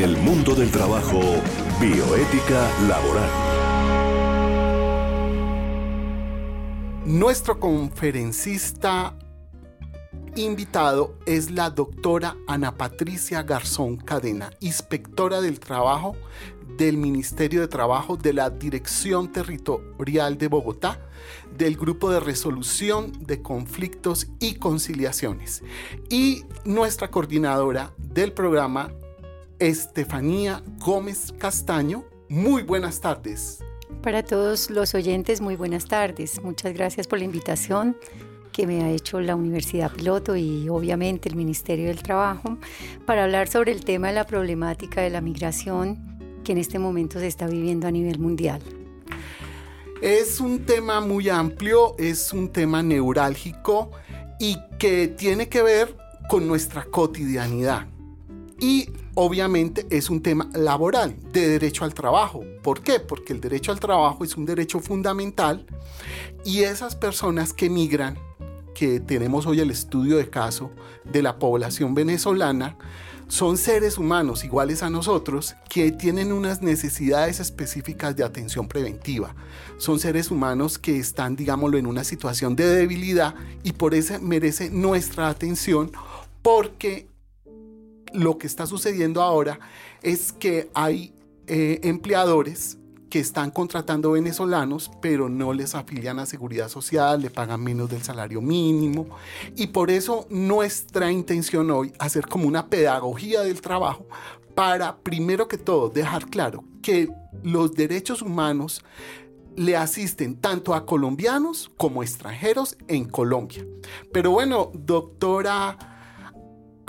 En el mundo del trabajo, bioética laboral. Nuestro conferencista invitado es la doctora Ana Patricia Garzón Cadena, inspectora del trabajo del Ministerio de Trabajo de la Dirección Territorial de Bogotá, del Grupo de Resolución de Conflictos y Conciliaciones, y nuestra coordinadora del programa, Estefanía Gómez Castaño. Muy buenas tardes. Para todos los oyentes, muy buenas tardes. Muchas gracias por la invitación que me ha hecho la Universidad Piloto y obviamente el Ministerio del Trabajo para hablar sobre el tema de la problemática de la migración que en este momento se está viviendo a nivel mundial. Es un tema muy amplio, es un tema neurálgico y que tiene que ver con nuestra cotidianidad. Y obviamente es un tema laboral, de derecho al trabajo. ¿Por qué? Porque el derecho al trabajo es un derecho fundamental y esas personas que migran, que tenemos hoy el estudio de caso de la población venezolana, son seres humanos iguales a nosotros que tienen unas necesidades específicas de atención preventiva. Son seres humanos que están, digámoslo, en una situación de debilidad y por eso merece nuestra atención porque lo que está sucediendo ahora es que hay eh, empleadores que están contratando venezolanos, pero no les afilian a seguridad social, le pagan menos del salario mínimo. Y por eso nuestra intención hoy hacer como una pedagogía del trabajo para, primero que todo, dejar claro que los derechos humanos le asisten tanto a colombianos como extranjeros en Colombia. Pero bueno, doctora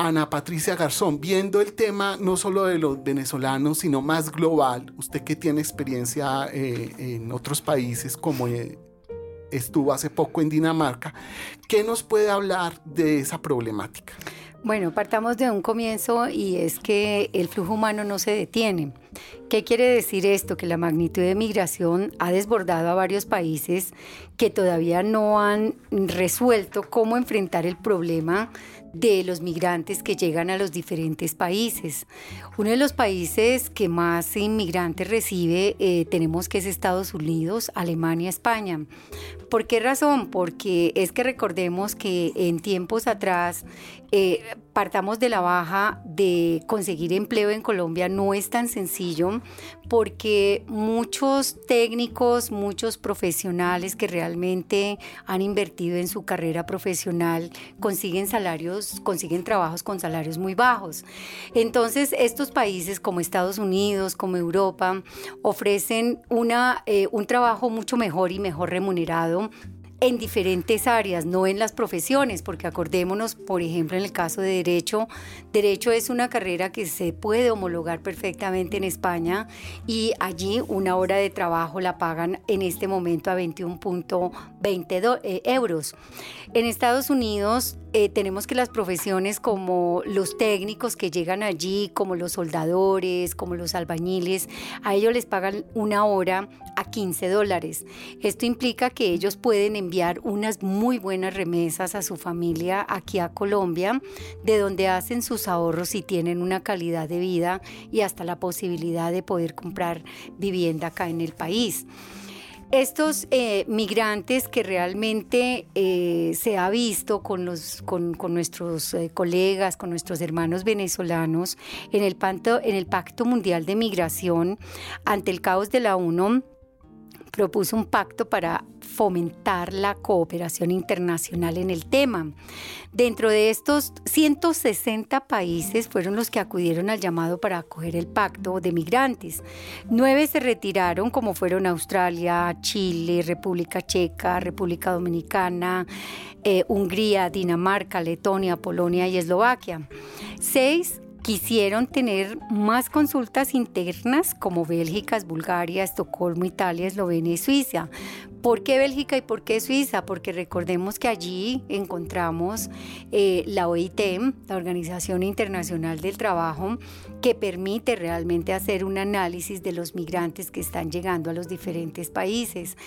Ana Patricia Garzón, viendo el tema no solo de los venezolanos, sino más global, usted que tiene experiencia eh, en otros países como eh, estuvo hace poco en Dinamarca, ¿qué nos puede hablar de esa problemática? Bueno, partamos de un comienzo y es que el flujo humano no se detiene. ¿Qué quiere decir esto? Que la magnitud de migración ha desbordado a varios países que todavía no han resuelto cómo enfrentar el problema de los migrantes que llegan a los diferentes países. Uno de los países que más inmigrantes recibe eh, tenemos que es Estados Unidos, Alemania, España. ¿Por qué razón? Porque es que recordemos que en tiempos atrás eh, partamos de la baja de conseguir empleo en Colombia no es tan sencillo porque muchos técnicos, muchos profesionales que realmente han invertido en su carrera profesional consiguen salarios, consiguen trabajos con salarios muy bajos. Entonces, estos países como Estados Unidos, como Europa, ofrecen una, eh, un trabajo mucho mejor y mejor remunerado en diferentes áreas, no en las profesiones, porque acordémonos, por ejemplo, en el caso de derecho, derecho es una carrera que se puede homologar perfectamente en España y allí una hora de trabajo la pagan en este momento a 21.20 eh, euros. En Estados Unidos eh, tenemos que las profesiones como los técnicos que llegan allí, como los soldadores, como los albañiles, a ellos les pagan una hora a 15 dólares. Esto implica que ellos pueden enviar unas muy buenas remesas a su familia aquí a Colombia, de donde hacen sus ahorros y tienen una calidad de vida y hasta la posibilidad de poder comprar vivienda acá en el país. Estos eh, migrantes que realmente eh, se ha visto con, los, con, nuestros eh, colegas, con nuestros hermanos venezolanos, en el, en el Pacto Mundial de Migración, ante el caos de la ONU, propuso un pacto para fomentar la cooperación internacional en el tema. Dentro de estos 160 países fueron los que acudieron al llamado para acoger el pacto de migrantes. Nueve se retiraron, como fueron Australia, Chile, República Checa, República Dominicana, eh, Hungría, Dinamarca, Letonia, Polonia y Eslovaquia. Seis quisieron tener más consultas internas como Bélgica, Bulgaria, Estocolmo, Italia, Eslovenia y Suiza. ¿Por qué Bélgica y por qué Suiza? Porque recordemos que allí encontramos eh, la OIT, la Organización Internacional del Trabajo, que permite realmente hacer un análisis de los migrantes que están llegando a los diferentes países.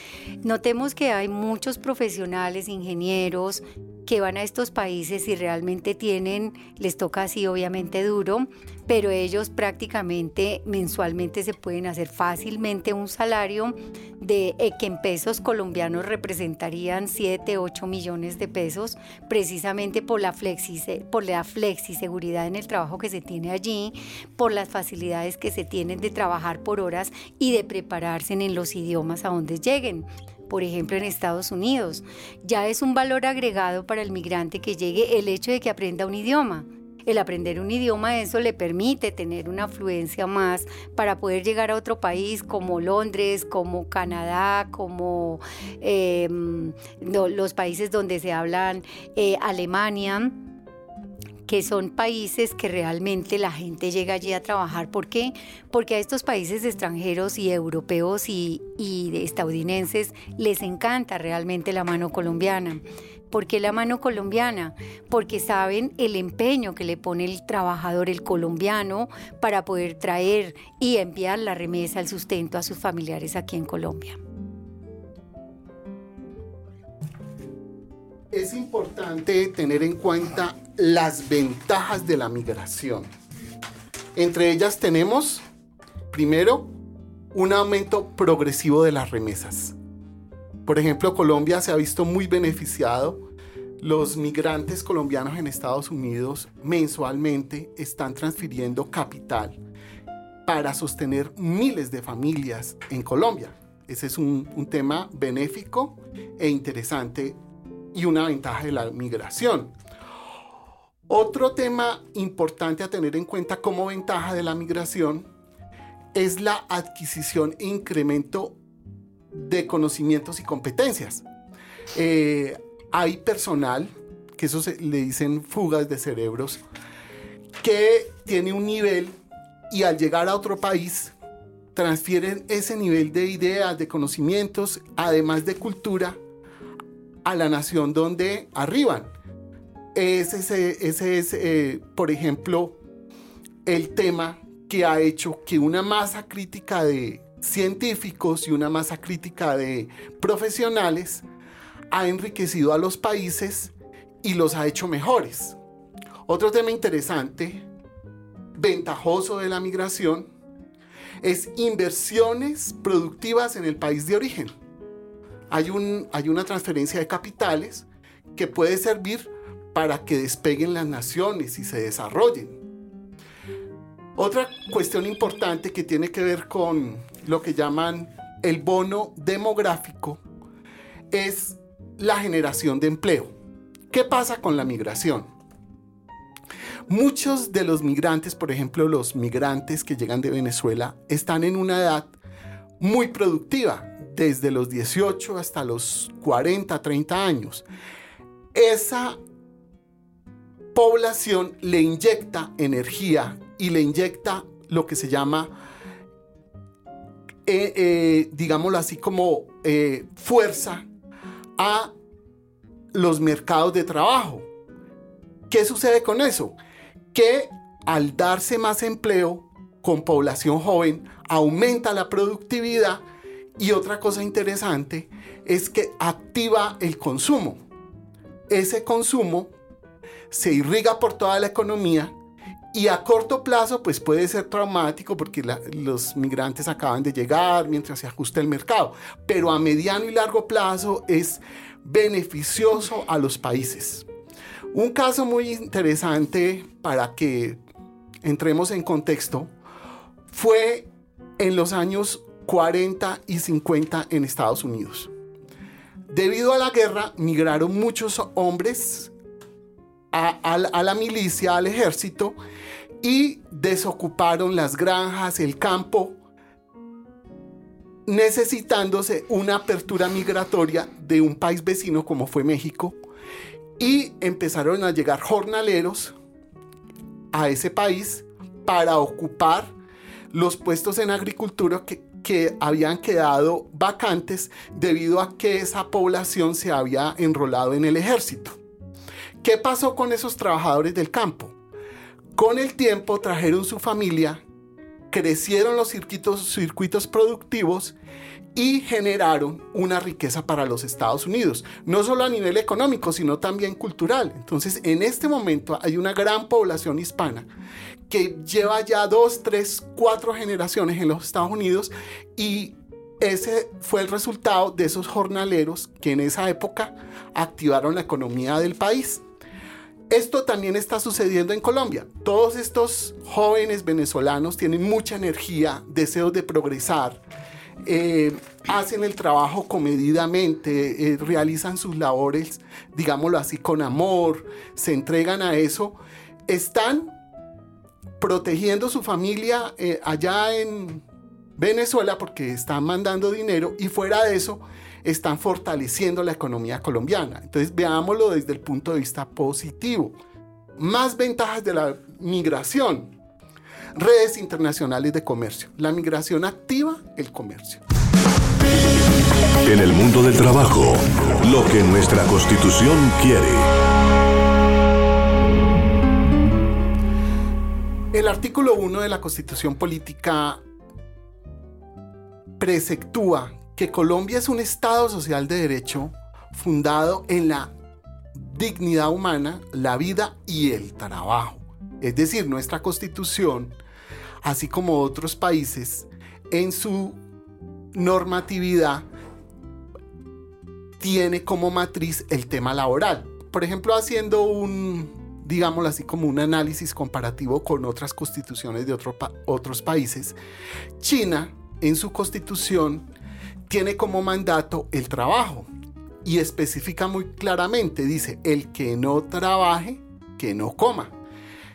Notemos que hay muchos profesionales, ingenieros, que van a estos países y realmente tienen, les toca así obviamente duro, pero ellos prácticamente mensualmente se pueden hacer fácilmente un salario de eh, que en pesos colombianos representarían 7, 8 millones de pesos, precisamente por la flexi, por la flexi seguridad en el trabajo que se tiene allí, por las facilidades que se tienen de trabajar por horas y de prepararse en los idiomas a donde lleguen por ejemplo en Estados Unidos. Ya es un valor agregado para el migrante que llegue el hecho de que aprenda un idioma. El aprender un idioma, eso le permite tener una afluencia más para poder llegar a otro país como Londres, como Canadá, como em, los países donde se hablan eh, Alemania que son países que realmente la gente llega allí a trabajar. ¿Por qué? Porque a estos países extranjeros y europeos y, estadounidenses les encanta realmente la mano colombiana. ¿Por qué la mano colombiana? Porque saben el empeño que le pone el trabajador, el colombiano, para poder traer y enviar la remesa, el sustento a sus familiares aquí en Colombia. es importante tener en cuenta las ventajas de la migración. Entre ellas tenemos, primero, un aumento progresivo de las remesas. Por ejemplo, Colombia se ha visto muy beneficiado. Los migrantes colombianos en Estados Unidos mensualmente están transfiriendo capital para sostener miles de familias en Colombia. Ese es un, tema benéfico e interesante y una ventaja de la migración. Otro tema importante a tener en cuenta como ventaja de la migración es la adquisición e incremento de conocimientos y competencias. Eh, hay personal, que eso se, le dicen fugas de cerebros, que tiene un nivel y al llegar a otro país transfieren ese nivel de ideas, de conocimientos, además de cultura, a la nación donde arriban. Ese, es, eh, por ejemplo, el tema que ha hecho que una masa crítica de científicos y una masa crítica de profesionales ha enriquecido a los países y los ha hecho mejores. Otro tema interesante, ventajoso de la migración, es inversiones productivas en el país de origen hay una transferencia de capitales que puede servir para que despeguen las naciones y se desarrollen. Otra cuestión importante que tiene que ver con lo que llaman el bono demográfico es la generación de empleo. ¿Qué pasa con la migración? Muchos de los migrantes, por ejemplo los migrantes que llegan de Venezuela, están en una edad muy productiva, desde los 18 hasta los 40, 30 años. Esa población le inyecta energía y le inyecta lo que se llama, eh, eh, digámoslo así, como eh, fuerza a los mercados de trabajo. ¿Qué sucede con eso? Que al darse más empleo con población joven, aumenta la productividad y otra cosa interesante es que activa el consumo. Ese consumo se irriga por toda la economía y a corto plazo pues puede ser traumático porque los migrantes acaban de llegar mientras se ajusta el mercado, pero a mediano y largo plazo es beneficioso a los países. Un caso muy interesante para que entremos en contexto fue en los años 40 y 50 en Estados Unidos. Debido a la guerra, migraron muchos hombres a, la milicia, al ejército, y desocuparon las granjas, el campo, necesitándose una apertura migratoria de un país vecino como fue México, y empezaron a llegar jornaleros a ese país para ocupar los puestos en agricultura que, habían quedado vacantes debido a que esa población se había enrolado en el ejército. ¿Qué pasó con esos trabajadores del campo? Con el tiempo trajeron su familia, crecieron los circuitos, productivos y generaron una riqueza para los Estados Unidos, no solo a nivel económico, sino también cultural. Entonces, en este momento hay una gran población hispana que lleva ya dos, tres, cuatro generaciones en los Estados Unidos y ese fue el resultado de esos jornaleros que en esa época activaron la economía del país. Esto también está sucediendo en Colombia. Todos estos jóvenes venezolanos tienen mucha energía, deseos de progresar, eh, hacen el trabajo comedidamente, eh, realizan sus labores, digámoslo así, con amor, se entregan a eso, están protegiendo su familia eh, allá en Venezuela porque están mandando dinero y fuera de eso están fortaleciendo la economía colombiana. Entonces veámoslo desde el punto de vista positivo. Más ventajas de la migración redes internacionales de comercio. La migración activa el comercio. En el mundo del trabajo, lo que nuestra constitución quiere. El artículo 1 de la constitución política preceptúa que Colombia es un Estado social de derecho fundado en la dignidad humana, la vida y el trabajo. Es decir, nuestra constitución así como otros países, en su normatividad tiene como matriz el tema laboral. Por ejemplo, haciendo un, digámoslo así, como un análisis comparativo con otras constituciones de otros países, China en su constitución tiene como mandato el trabajo y especifica muy claramente, dice, el que no trabaje, que no coma.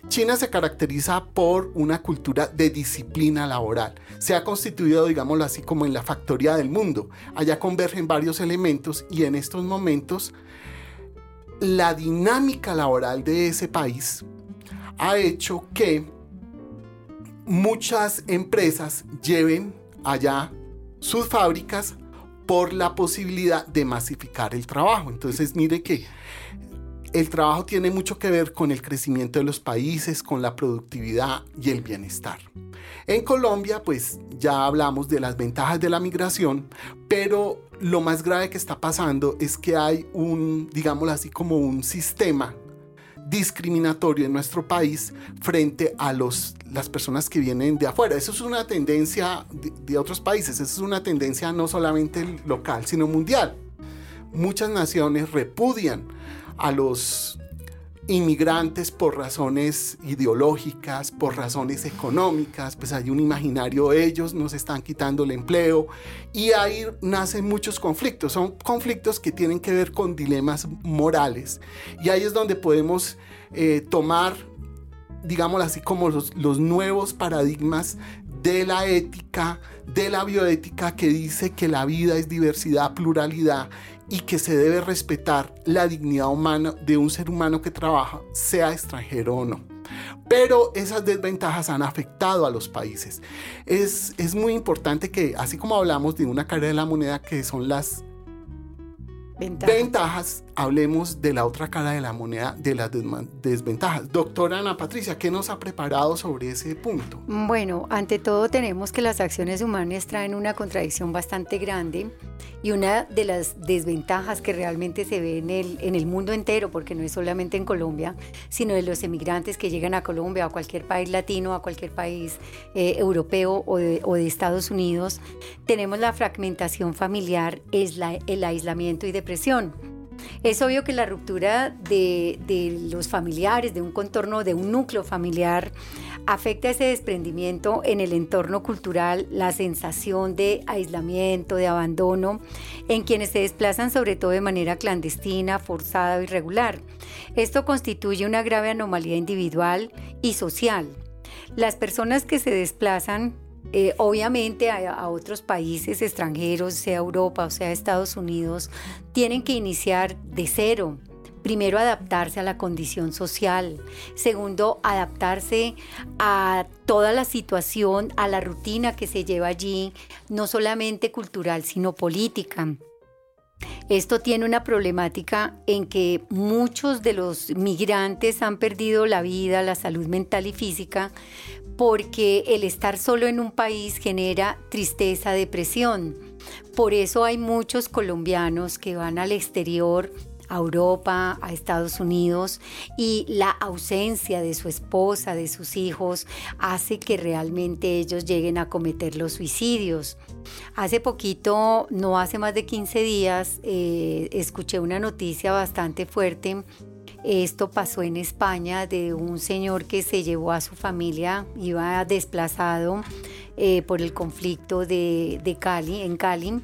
China se caracteriza por una cultura de disciplina laboral. Se ha constituido, digámoslo así, como en la factoría del mundo. Allá convergen varios elementos y en estos momentos la dinámica laboral de ese país ha hecho que muchas empresas lleven allá sus fábricas por la posibilidad de masificar el trabajo. Entonces, mire que el trabajo tiene mucho que ver con el crecimiento de los países, con la productividad y el bienestar. En Colombia, pues ya hablamos de las ventajas de la migración, pero lo más grave que está pasando es que hay un, digámoslo así, como un sistema discriminatorio en nuestro país frente a los, las personas que vienen de afuera. Eso es una tendencia de, de otros países, eso es una tendencia no solamente local, sino mundial. Muchas naciones repudian a los inmigrantes por razones ideológicas, por razones económicas, pues hay un imaginario, ellos nos están quitando el empleo y ahí nacen muchos conflictos, son conflictos que tienen que ver con dilemas morales y ahí es donde podemos eh, tomar, digámoslo así, como los, los nuevos paradigmas de la ética, de la bioética que dice que la vida es diversidad, pluralidad y que se debe respetar la dignidad humana de un ser humano que trabaja, sea extranjero o no. Pero esas desventajas han afectado a los países. Es, es muy importante que, así como hablamos de una cara de la moneda que son las Ventajas. Hablemos de la otra cara de la moneda, de las desventajas. Doctora Ana Patricia, ¿qué nos ha preparado sobre ese punto? Bueno, ante todo tenemos que las acciones humanas traen una contradicción bastante grande y una de las desventajas que realmente se ve en el, mundo entero, porque no es solamente en Colombia, sino de los emigrantes que llegan a Colombia, a cualquier país latino, a cualquier país eh, europeo o de, Estados Unidos, tenemos la fragmentación familiar, es el aislamiento y depresión. Es obvio que la ruptura de, de, los familiares, de un contorno, de un núcleo familiar, afecta ese desprendimiento en el entorno cultural, la sensación de aislamiento, de abandono, en quienes se desplazan sobre todo de manera clandestina, forzada o irregular. Esto constituye una grave anomalía individual y social. Las personas que se desplazan eh, obviamente a, otros países extranjeros, sea Europa o sea Estados Unidos, tienen que iniciar de cero. Primero, adaptarse a la condición social. Segundo, adaptarse a toda la situación, a la rutina que se lleva allí, no solamente cultural, sino política. Esto tiene una problemática en que muchos de los migrantes han perdido la vida, la salud mental y física, porque el estar solo en un país genera tristeza, depresión. Por eso hay muchos colombianos que van al exterior a Europa, a Estados Unidos y la ausencia de su esposa, de sus hijos, hace que realmente ellos lleguen a cometer los suicidios. Hace poquito, no hace más de 15 días, eh, escuché una noticia bastante fuerte esto pasó en España de un señor que se llevó a su familia, iba desplazado eh, por el conflicto de, de Cali, en Cali.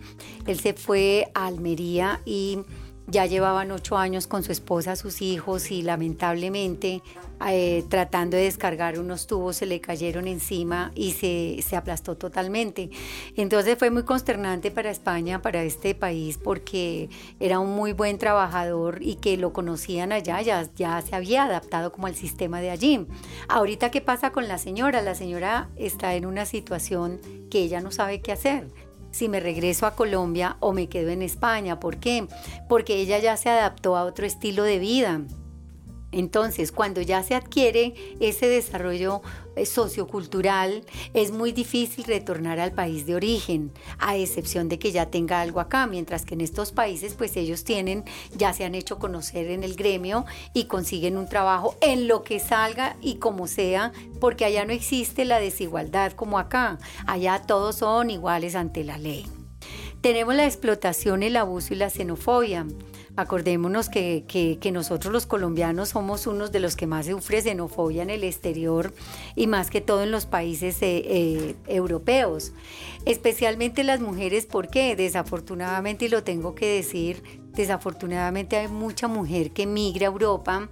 Él se fue a Almería y ya llevaban ocho años con su esposa, sus hijos y lamentablemente eh, tratando de descargar unos tubos se le cayeron encima y se, se, aplastó totalmente. Entonces fue muy consternante para España, para este país, porque era un muy buen trabajador y que lo conocían allá, ya, ya se había adaptado como al sistema de allí. Ahorita, ¿qué pasa con la señora? La señora está en una situación que ella no sabe qué hacer si me regreso a Colombia o me quedo en España. ¿Por qué? Porque ella ya se adaptó a otro estilo de vida. Entonces, cuando ya se adquiere ese desarrollo sociocultural, es muy difícil retornar al país de origen, a excepción de que ya tenga algo acá, mientras que en estos países, pues ellos tienen, ya se han hecho conocer en el gremio y consiguen un trabajo en lo que salga y como sea, porque allá no existe la desigualdad como acá, allá todos son iguales ante la ley. Tenemos la explotación, el abuso y la xenofobia. Acordémonos que, que, nosotros los colombianos somos unos de los que más sufre xenofobia en el exterior y más que todo en los países eh, eh, europeos. Especialmente las mujeres, porque desafortunadamente, y lo tengo que decir, desafortunadamente hay mucha mujer que migra a Europa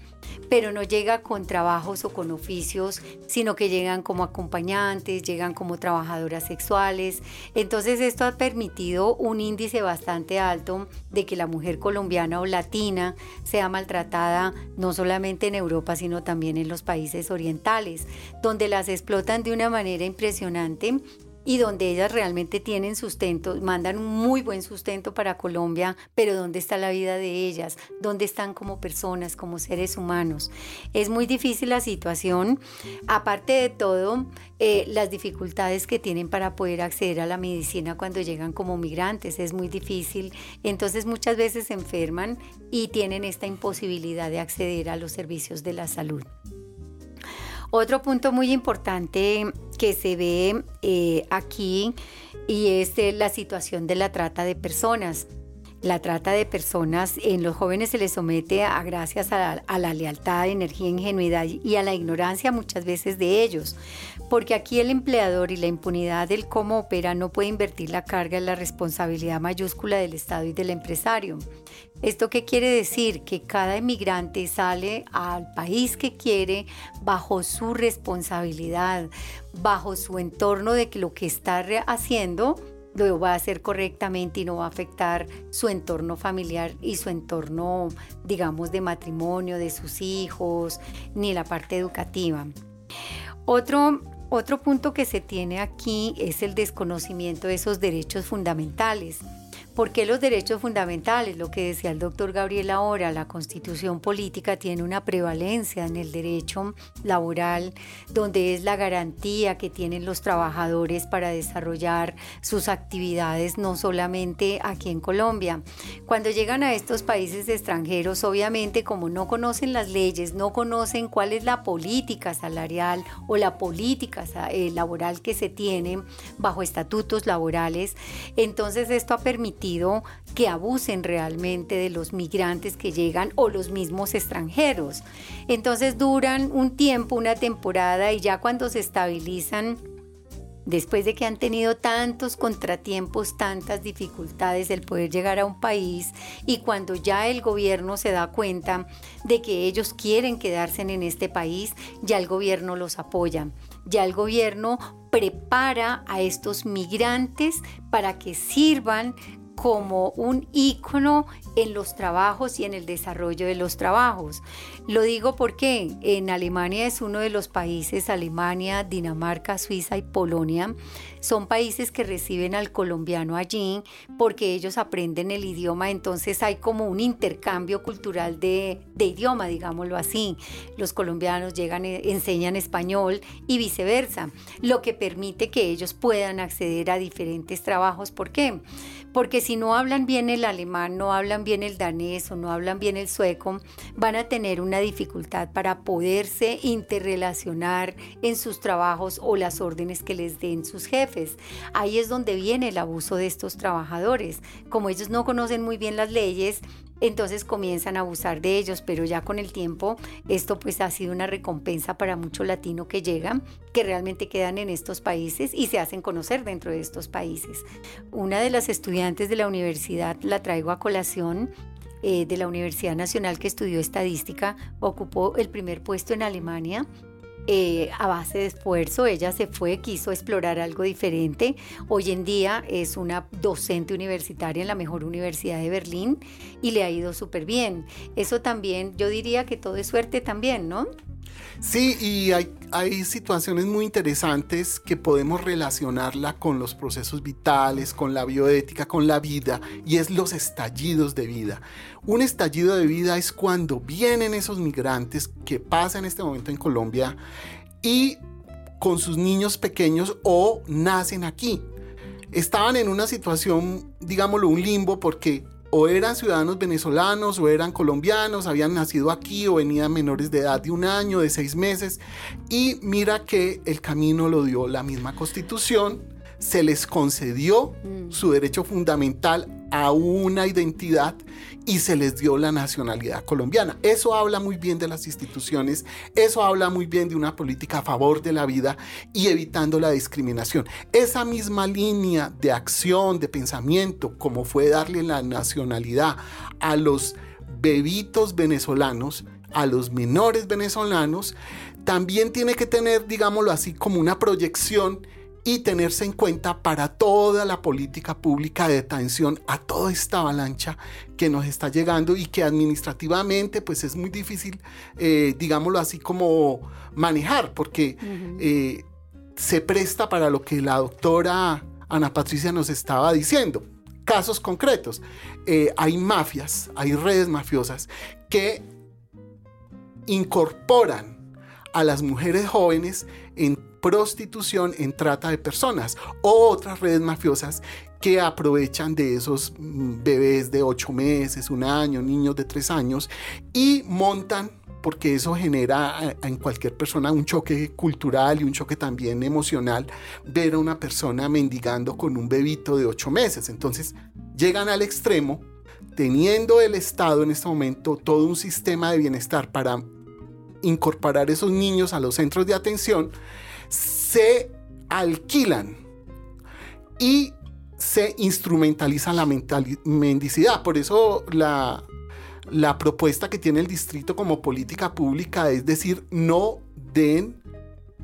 pero no llega con trabajos o con oficios, sino que llegan como acompañantes, llegan como trabajadoras sexuales. Entonces esto ha permitido un índice bastante alto de que la mujer colombiana o latina sea maltratada no solamente en Europa, sino también en los países orientales, donde las explotan de una manera impresionante y donde ellas realmente tienen sustento, mandan un muy buen sustento para Colombia, pero ¿dónde está la vida de ellas? ¿Dónde están como personas, como seres humanos? Es muy difícil la situación. Aparte de todo, eh, las dificultades que tienen para poder acceder a la medicina cuando llegan como migrantes es muy difícil. Entonces muchas veces enferman y tienen esta imposibilidad de acceder a los servicios de la salud. Otro punto muy importante que se ve eh, aquí y es la situación de la trata de personas. La trata de personas en los jóvenes se les somete a gracias a la, lealtad, energía, ingenuidad y a la ignorancia muchas veces de ellos, porque aquí el empleador y la impunidad del cómo opera no puede invertir la carga en la responsabilidad mayúscula del Estado y del empresario. ¿Esto qué quiere decir? Que cada emigrante sale al país que quiere bajo su responsabilidad, bajo su entorno de que lo que está haciendo lo va a hacer correctamente y no va a afectar su entorno familiar y su entorno, digamos, de matrimonio, de sus hijos, ni la parte educativa. Otro, otro punto que se tiene aquí es el desconocimiento de esos derechos fundamentales. ¿Por qué los derechos fundamentales? Lo que decía el doctor Gabriel ahora, la constitución política tiene una prevalencia en el derecho laboral, donde es la garantía que tienen los trabajadores para desarrollar sus actividades, no solamente aquí en Colombia. Cuando llegan a estos países extranjeros, obviamente como no conocen las leyes, no conocen cuál es la política salarial o la política eh, laboral que se tiene bajo estatutos laborales, entonces esto ha permitido que abusen realmente de los migrantes que llegan o los mismos extranjeros. Entonces duran un tiempo, una temporada y ya cuando se estabilizan, después de que han tenido tantos contratiempos, tantas dificultades el poder llegar a un país y cuando ya el gobierno se da cuenta de que ellos quieren quedarse en este país, ya el gobierno los apoya. Ya el gobierno prepara a estos migrantes para que sirvan como un ícono en los trabajos y en el desarrollo de los trabajos. Lo digo porque en Alemania es uno de los países, Alemania, Dinamarca, Suiza y Polonia, son países que reciben al colombiano allí porque ellos aprenden el idioma, entonces hay como un intercambio cultural de, idioma, digámoslo así. Los colombianos llegan, eh, enseñan español y viceversa, lo que permite que ellos puedan acceder a diferentes trabajos. ¿Por qué? Porque si no hablan bien el alemán, no hablan bien el danés o no hablan bien el sueco, van a tener una dificultad para poderse interrelacionar en sus trabajos o las órdenes que les den sus jefes. Ahí es donde viene el abuso de estos trabajadores. Como ellos no conocen muy bien las leyes, entonces comienzan a abusar de ellos, pero ya con el tiempo esto pues ha sido una recompensa para mucho latino que llegan, que realmente quedan en estos países y se hacen conocer dentro de estos países. Una de las estudiantes de la universidad la traigo a colación eh, de la Universidad Nacional que estudió estadística, ocupó el primer puesto en Alemania eh, a base de esfuerzo, ella se fue, quiso explorar algo diferente. Hoy en día es una docente universitaria en la mejor universidad de Berlín y le ha ido súper bien. Eso también, yo diría que todo es suerte también, ¿no? Sí, y hay, situaciones muy interesantes que podemos relacionarla con los procesos vitales, con la bioética, con la vida, y es los estallidos de vida. Un estallido de vida es cuando vienen esos migrantes que pasan en este momento en Colombia y con sus niños pequeños o nacen aquí. Estaban en una situación, digámoslo, un limbo porque o eran ciudadanos venezolanos o eran colombianos, habían nacido aquí o venían menores de edad de un año, de seis meses. Y mira que el camino lo dio la misma constitución, se les concedió mm. su derecho fundamental a una identidad y se les dio la nacionalidad colombiana. Eso habla muy bien de las instituciones, eso habla muy bien de una política a favor de la vida y evitando la discriminación. Esa misma línea de acción, de pensamiento, como fue darle la nacionalidad a los bebitos venezolanos, a los menores venezolanos, también tiene que tener, digámoslo así, como una proyección y tenerse en cuenta para toda la política pública de atención a toda esta avalancha que nos está llegando y que administrativamente pues es muy difícil, eh, digámoslo así como manejar, porque eh, se presta para lo que la doctora Ana Patricia nos estaba diciendo. Casos concretos. Eh, hay mafias, hay redes mafiosas que incorporan a las mujeres jóvenes en prostitución, en trata de personas o otras redes mafiosas que aprovechan de esos mm, bebés de 8 meses, un año, niños de 3 años y montan porque eso genera en cualquier persona un choque cultural y un choque también emocional ver a una persona mendigando con un bebito de 8 meses. Entonces llegan al extremo, teniendo el Estado en este momento todo un sistema de bienestar para incorporar esos niños a los centros de atención, se alquilan y se instrumentaliza la mendicidad. Por eso la, la propuesta que tiene el distrito como política pública es decir, no den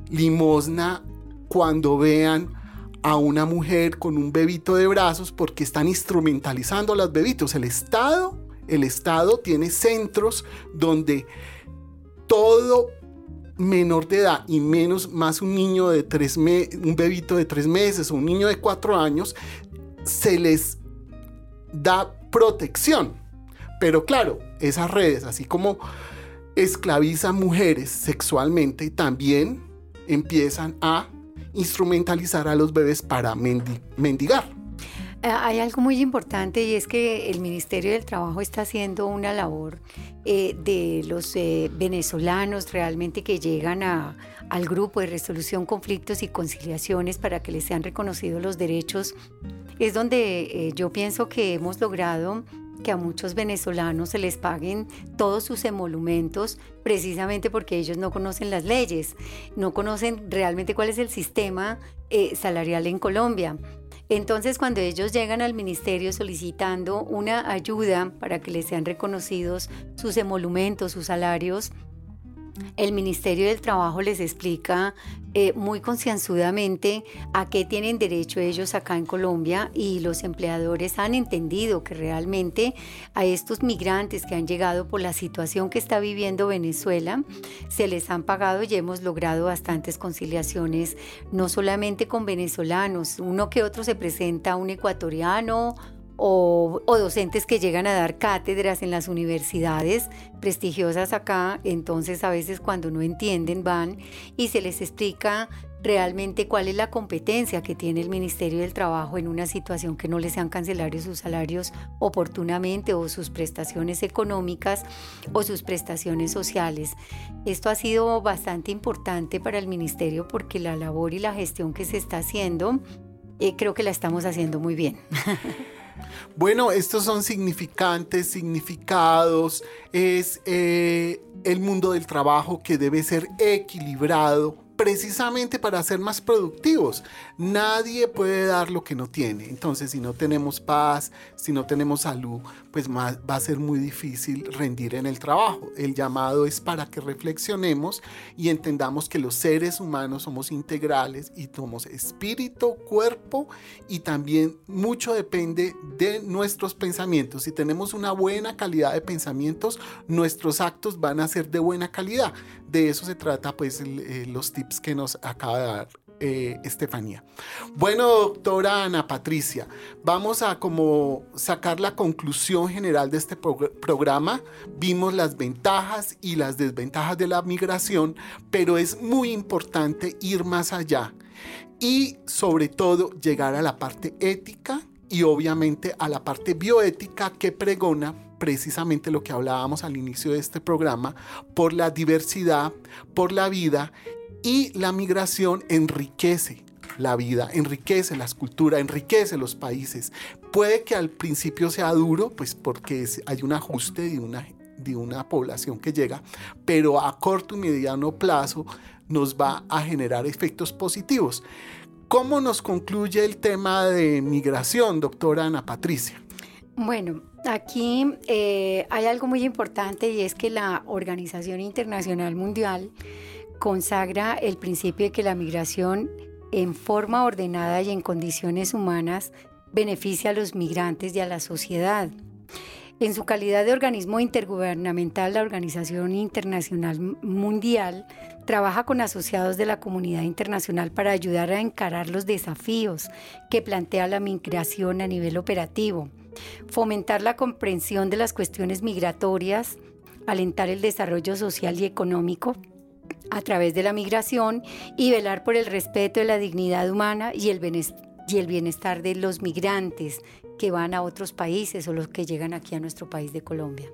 limosna cuando vean a una mujer con un bebito de brazos porque están instrumentalizando a los bebitos. El Estado, el Estado tiene centros donde todo menor de edad y menos más un niño de tres meses, un bebito de tres meses o un niño de cuatro años, se les da protección. Pero claro, esas redes, así como esclavizan mujeres sexualmente, también empiezan a instrumentalizar a los bebés para mendigar. Eh, hay algo muy importante y es que el Ministerio del Trabajo está haciendo una labor eh, de los eh, venezolanos realmente que llegan al grupo de resolución conflictos y conciliaciones para que les sean reconocidos los derechos. Es donde yo pienso que hemos logrado que a muchos venezolanos se les paguen todos sus emolumentos precisamente porque ellos no conocen las leyes, no conocen realmente cuál es el sistema salarial en Colombia. Entonces, cuando ellos llegan al ministerio solicitando una ayuda para que les sean reconocidos sus emolumentos, sus salarios, el Ministerio del Trabajo les explica eh, muy concienzudamente a qué tienen derecho ellos acá en Colombia y los empleadores han entendido que realmente a estos migrantes que han llegado por la situación que está viviendo Venezuela se les han pagado y hemos logrado bastantes conciliaciones, no solamente con venezolanos, uno que otro se presenta un ecuatoriano, o, docentes que llegan a dar cátedras en las universidades prestigiosas acá, entonces a veces cuando no entienden van y se les explica realmente cuál es la competencia que tiene el Ministerio del Trabajo en una situación que no les sean cancelados sus salarios oportunamente o sus prestaciones económicas o sus prestaciones sociales. Esto ha sido bastante importante para el Ministerio porque la labor y la gestión que se está haciendo eh, creo que la estamos haciendo muy bien. Bueno, estos son significantes, significados, es eh, el mundo del trabajo que debe ser equilibrado precisamente para ser más productivos. Nadie puede dar lo que no tiene. Entonces, si no tenemos paz, si no tenemos salud, pues más, va a ser muy difícil rendir en el trabajo. El llamado es para que reflexionemos y entendamos que los seres humanos somos integrales y somos espíritu, cuerpo y también mucho depende de nuestros pensamientos. Si tenemos una buena calidad de pensamientos, nuestros actos van a ser de buena calidad. De eso se trata pues eh, los que nos acaba de dar eh, Estefanía. Bueno, doctora Ana Patricia, vamos a como sacar la conclusión general de este programa. Vimos las ventajas y las desventajas de la migración, pero es muy importante ir más allá y sobre todo llegar a la parte ética y obviamente a la parte bioética que pregona precisamente lo que hablábamos al inicio de este programa, por la diversidad, por la vida y la migración enriquece la vida, enriquece la escultura, enriquece los países. Puede que al principio sea duro, pues porque hay un ajuste de una, de una población que llega, pero a corto y mediano plazo nos va a generar efectos positivos. ¿Cómo nos concluye el tema de migración, doctora Ana Patricia? Bueno, aquí eh, hay algo muy importante y es que la Organización Internacional Mundial consagra el principio de que la migración en forma ordenada y en condiciones humanas beneficia a los migrantes y a la sociedad. En su calidad de organismo intergubernamental, la Organización Internacional Mundial trabaja con asociados de la comunidad internacional para ayudar a encarar los desafíos que plantea la migración a nivel operativo, fomentar la comprensión de las cuestiones migratorias, alentar el desarrollo social y económico, a través de la migración y velar por el respeto de la dignidad humana y el bienestar de los migrantes que van a otros países o los que llegan aquí a nuestro país de Colombia.